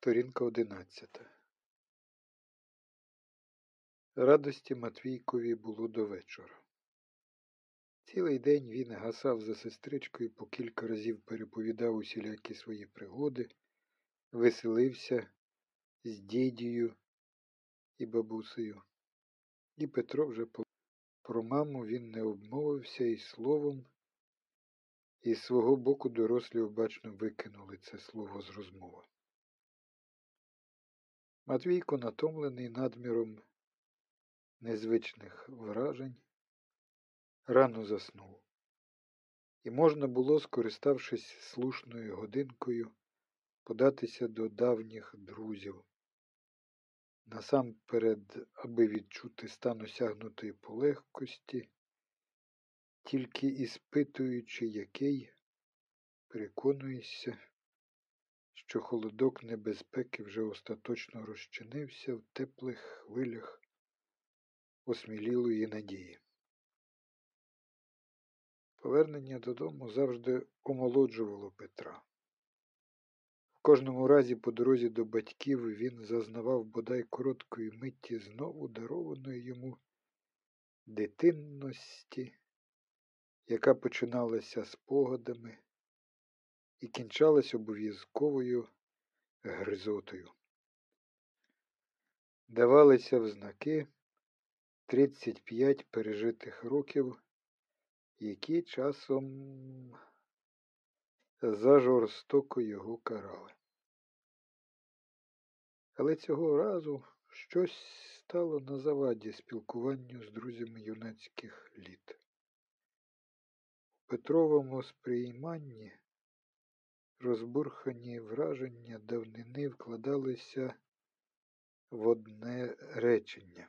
Сторінка одинадцята. Радості Матвійкові було до вечора. Цілий день він гасав за сестричкою, по кілька разів переповідав усілякі свої пригоди, веселився з дідію і бабусею. І Петро вже про маму він не обмовився і словом, і з свого боку дорослі обачно викинули це слово з розмови. Матвійко, натомлений надміром незвичних вражень, рано заснув, і можна було, скориставшись слушною годинкою, податися до давніх друзів. Насамперед, аби відчути стан осягнутої полегкості, тільки іспитуючи який, переконуєшся, що холодок небезпеки вже остаточно розчинився в теплих хвилях осмілілої надії. Повернення додому завжди омолоджувало Петра. В кожному разі по дорозі до батьків він зазнавав бодай короткої митті знову дарованої йому дитинності, яка починалася спогадами і кінчалась обов'язковою гризотою. Давалися в знаки 35 пережитих років, які часом зажорстоко його карали. Але цього разу щось стало на заваді спілкуванню з друзями юнацьких літ. У Петровому сприйманні розбурхані враження давнини вкладалися в одне речення.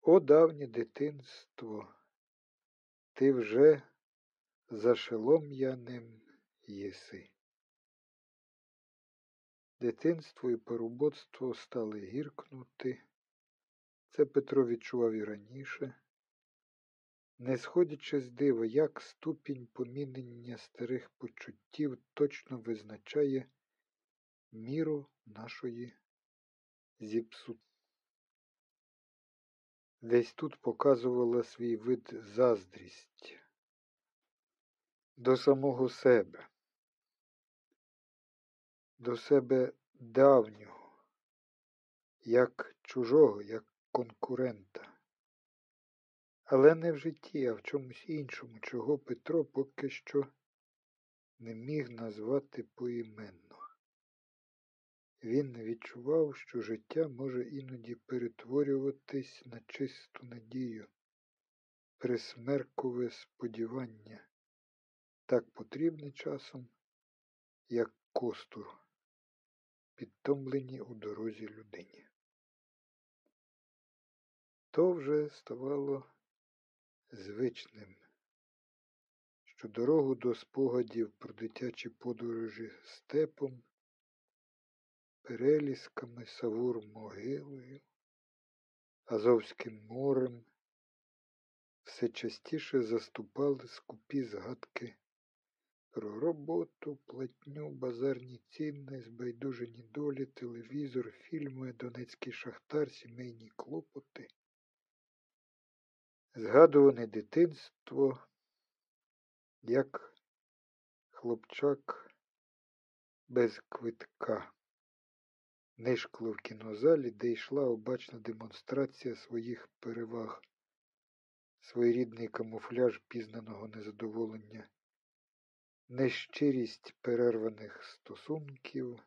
О давнє дитинство, ти вже зашелом'яним єси. Дитинство і парубоцтво стали гіркнути. Це Петро відчував і раніше, не сходячи з дива, як ступінь помінення старих почуттів точно визначає міру нашої зіпсут. Десь тут показувала свій вид заздрість до самого себе, до себе давнього, як чужого, як конкурента. Але не в житті, а в чомусь іншому, чого Петро поки що не міг назвати поіменно. Він відчував, що життя може іноді перетворюватись на чисту надію, присмеркове сподівання, так потрібне часом, як костур, підтомлені у дорозі людині. То вже ставало звичним, що дорогу до спогадів про дитячі подорожі степом перелісками Савур могилою, Азовським морем все частіше заступали скупі згадки про роботу, платню, базарні ціни, збайдужені долі, телевізор, фільми, Донецький шахтар, сімейні клопоти, згадуване дитинство, як хлопчак без квитка. Нишкло в кінозалі, де йшла обачна демонстрація своїх переваг, своєрідний камуфляж пізнаного незадоволення, нещирість перерваних стосунків.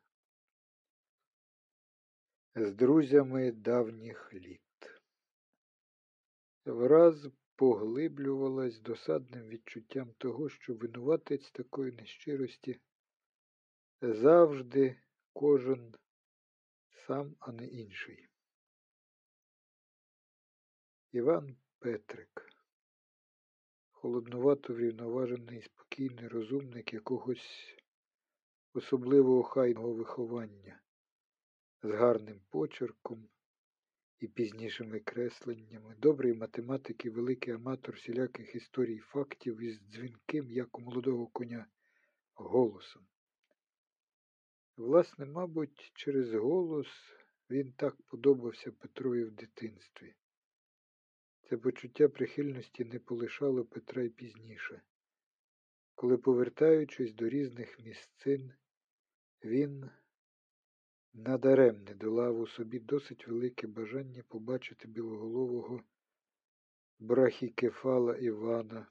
З друзями давніх літ. Враз поглиблювалась досадним відчуттям того, що винуватець такої нещирості завжди кожен сам, а не інший. Іван Петрик, холоднувато врівноважений, спокійний розумник якогось особливого хайного виховання, з гарним почерком і пізнішими кресленнями, добрий математик і великий аматор всіляких історій фактів із дзвінким, як у молодого коня, голосом. Власне, мабуть, через голос він так подобався Петрові в дитинстві. Це почуття прихильності не полишало Петра й пізніше, коли, повертаючись до різних місцин, він надаремне долав у собі досить велике бажання побачити білоголового брахікефала Івана,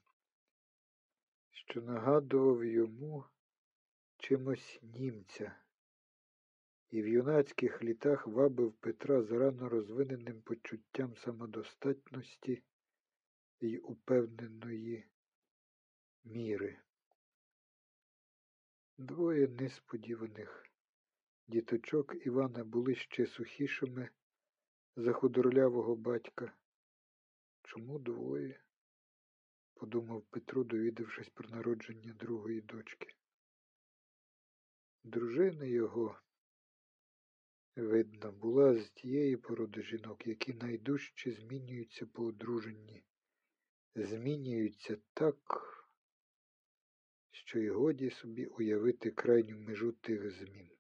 що нагадував йому чимось німця, і в юнацьких літах вабив Петра зарано розвиненим почуттям самодостатності й упевненої міри. Двоє несподіваних діточок Івана були ще сухішими за худорлявого батька. Чому двоє? подумав Петро, довідавшись про народження другої дочки. Дружина його, видно, була з тієї породи жінок, які найдужче змінюються по одруженні, змінюються так, що й годі собі уявити крайню межу тих змін.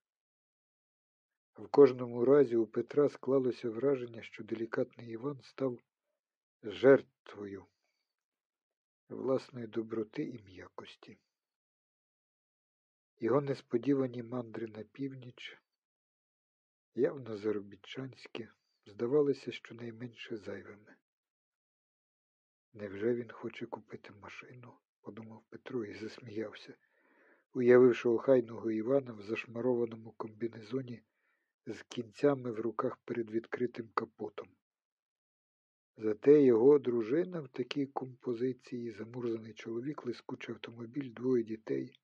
В кожному разі у Петра склалося враження, що делікатний Іван став жертвою власної доброти і м'якості. Його несподівані мандри на північ, явно заробітчанські, здавалися щонайменше зайвими. Невже він хоче купити машину? подумав Петро і засміявся, уявивши охайного Івана в зашмарованому комбінезоні з кінцями в руках перед відкритим капотом. Зате його дружина в такій композиції, замурзаний чоловік, лискучий автомобіль, двоє дітей.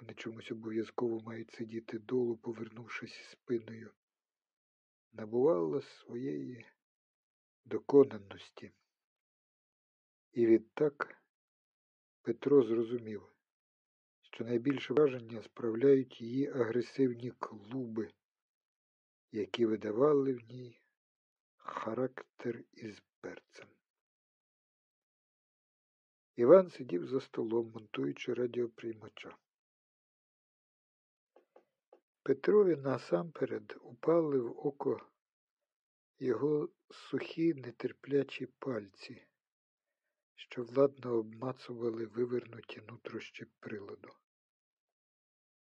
Вони чомусь обов'язково мають сидіти долу, повернувшись спиною, набувала своєї доконаності. І відтак Петро зрозумів, що найбільше враження справляють її агресивні клуби, які видавали в ній характер із перцем. Іван сидів за столом, монтуючи радіоприймача. Петрові насамперед упали в око його сухі нетерплячі пальці, що владно обмацували вивернуті нутрощі приладу.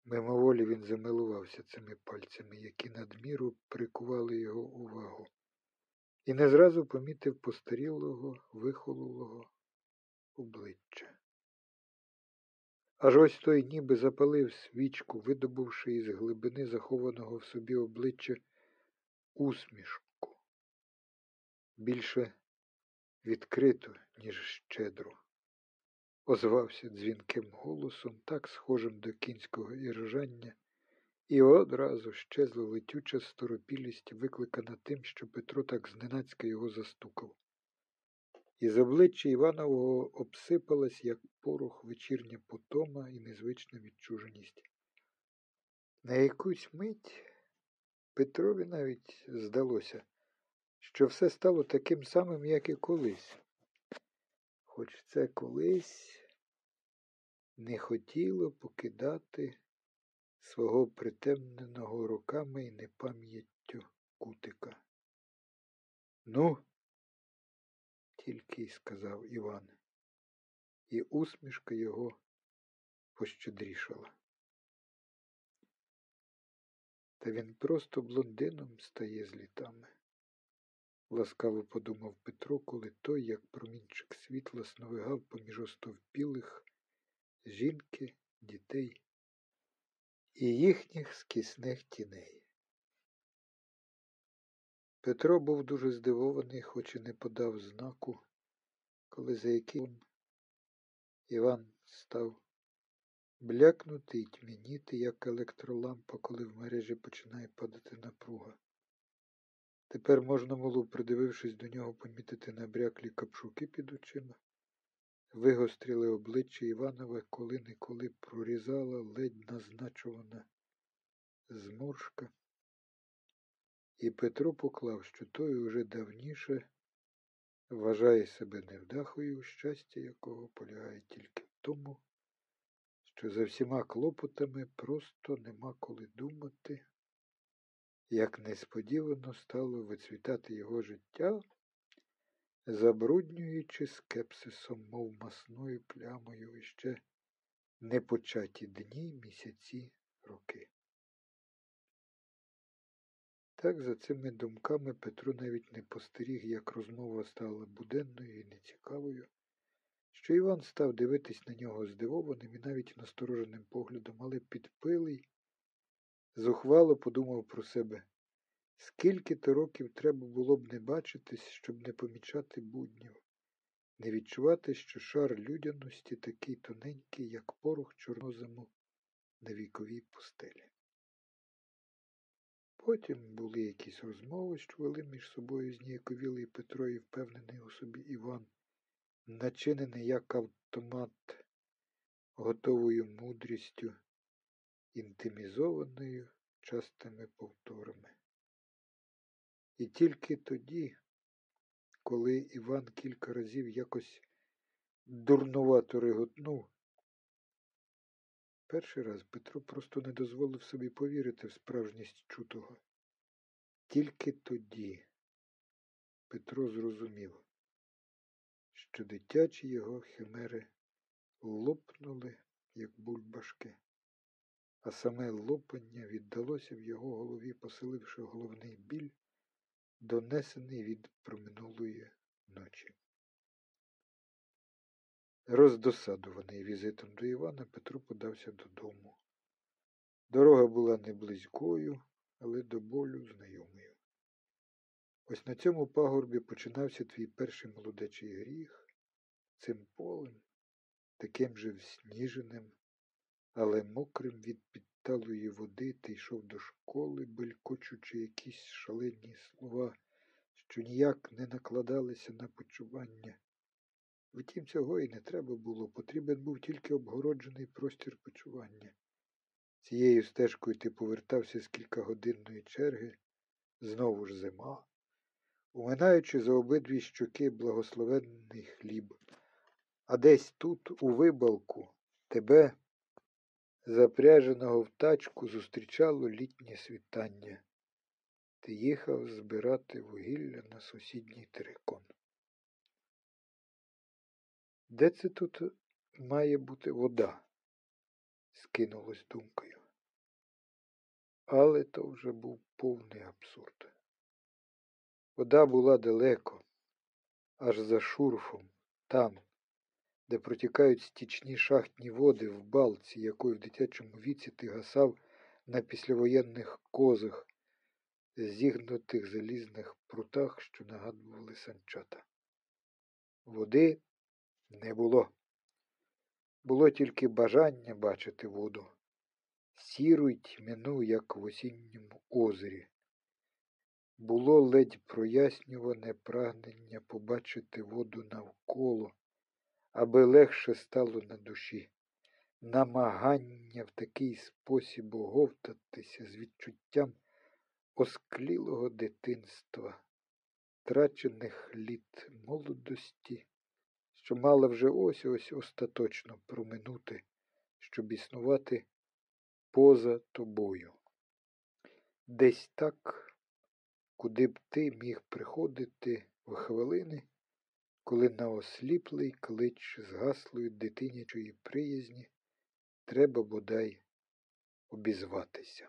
Мимоволі він замилувався цими пальцями, які надміру прикували його увагу, і не зразу помітив постарілого, вихололого обличчя. Аж ось той ніби запалив свічку, видобувши із глибини захованого в собі обличчя усмішку, більше відкрито, ніж щедро. Озвався дзвінким голосом, так схожим до кінського іржання, і одразу щезла летюча сторопілість, викликана тим, що Петро так зненацька його застукав. Із обличчя Іванового обсипалась, як порох, вечірня потома і незвична відчуженість. На якусь мить Петрові навіть здалося, що все стало таким самим, як і колись. Хоч це колись не хотіло покидати свого притемненого роками і непам'яттю кутика. Ну, тільки й сказав Іван, і усмішка його пощедрішала. Та він просто блондином стає з літами, ласкаво подумав Петро, коли той, як промінчик світла, сновигав поміж остовпілих жінки, дітей і їхніх скісних тіней. Петро був дуже здивований, хоч і не подав знаку, коли за яким Іван став блякнути й тьмяніти, як електролампа, коли в мережі починає падати напруга. Тепер можна було, придивившись до нього, помітити набряклі капшуки під очима, вигостріли обличчя Іванове, коли неколи прорізала ледь назначувана зморшка. І Петро поклав, що той уже давніше вважає себе невдахою, щастя якого полягає тільки в тому, що за всіма клопотами просто нема коли думати, як несподівано стало вицвітати його життя, забруднюючи скепсисом, мов масною плямою іще непочаті дні, місяці, роки. Так за цими думками Петро навіть не постеріг, як розмова стала буденною і нецікавою, що Іван став дивитись на нього здивованим і навіть настороженим поглядом, але підпилий, зухвало подумав про себе, скільки то років треба було б не бачитись, щоб не помічати буднів, не відчувати, що шар людяності такий тоненький, як порох чорнозиму на віковій пустелі. Потім були якісь розмови, що вели між собою зніяковілий Петро і впевнений у собі Іван, начинений як автомат готовою мудрістю, інтимізованою частими повторами. І тільки тоді, коли Іван кілька разів якось дурнувато реготнув, перший раз Петро просто не дозволив собі повірити в справжність чутого. Тільки тоді Петро зрозумів, що дитячі його химери лопнули, як бульбашки, а саме лопання віддалося в його голові, поселивши головний біль, донесений від проминулої ночі. Роздосадуваний візитом до Івана, Петро подався додому. Дорога була не близькою, але до болю знайомою. Ось на цьому пагорбі починався твій перший молодечий гріх, цим полем, таким же всніженим, але мокрим від підталої води ти йшов до школи, белькочучи якісь шалені слова, що ніяк не накладалися на почування. Втім, цього і не треба було, потрібен був тільки обгороджений простір почування. Цією стежкою ти повертався з кількагодинної черги, знову ж зима, уминаючи за обидві щоки благословенний хліб. А десь тут, у вибалку, тебе, запряженого в тачку, зустрічало літнє світання. Ти їхав збирати вугілля на сусідній терикон. Де це тут має бути вода? скинулось думкою. Але то вже був повний абсурд. Вода була далеко, аж за шурфом, там, де протікають стічні шахтні води в балці, якої в дитячому віці ти гасав на післявоєнних козах, зігнутих залізних прутах, що нагадували санчата. Води не було. Було тільки бажання бачити воду, сіру й тьмяну, як в осінньому озері. Було ледь прояснюване прагнення побачити воду навколо, аби легше стало на душі, намагання в такий спосіб оговтатися з відчуттям осклілого дитинства, трачених літ молодості що мала вже ось ось остаточно проминути, щоб існувати поза тобою. Десь так, куди б ти міг приходити в хвилини, коли на осліплий клич згаслої дитинячої приязні треба бодай обізватися.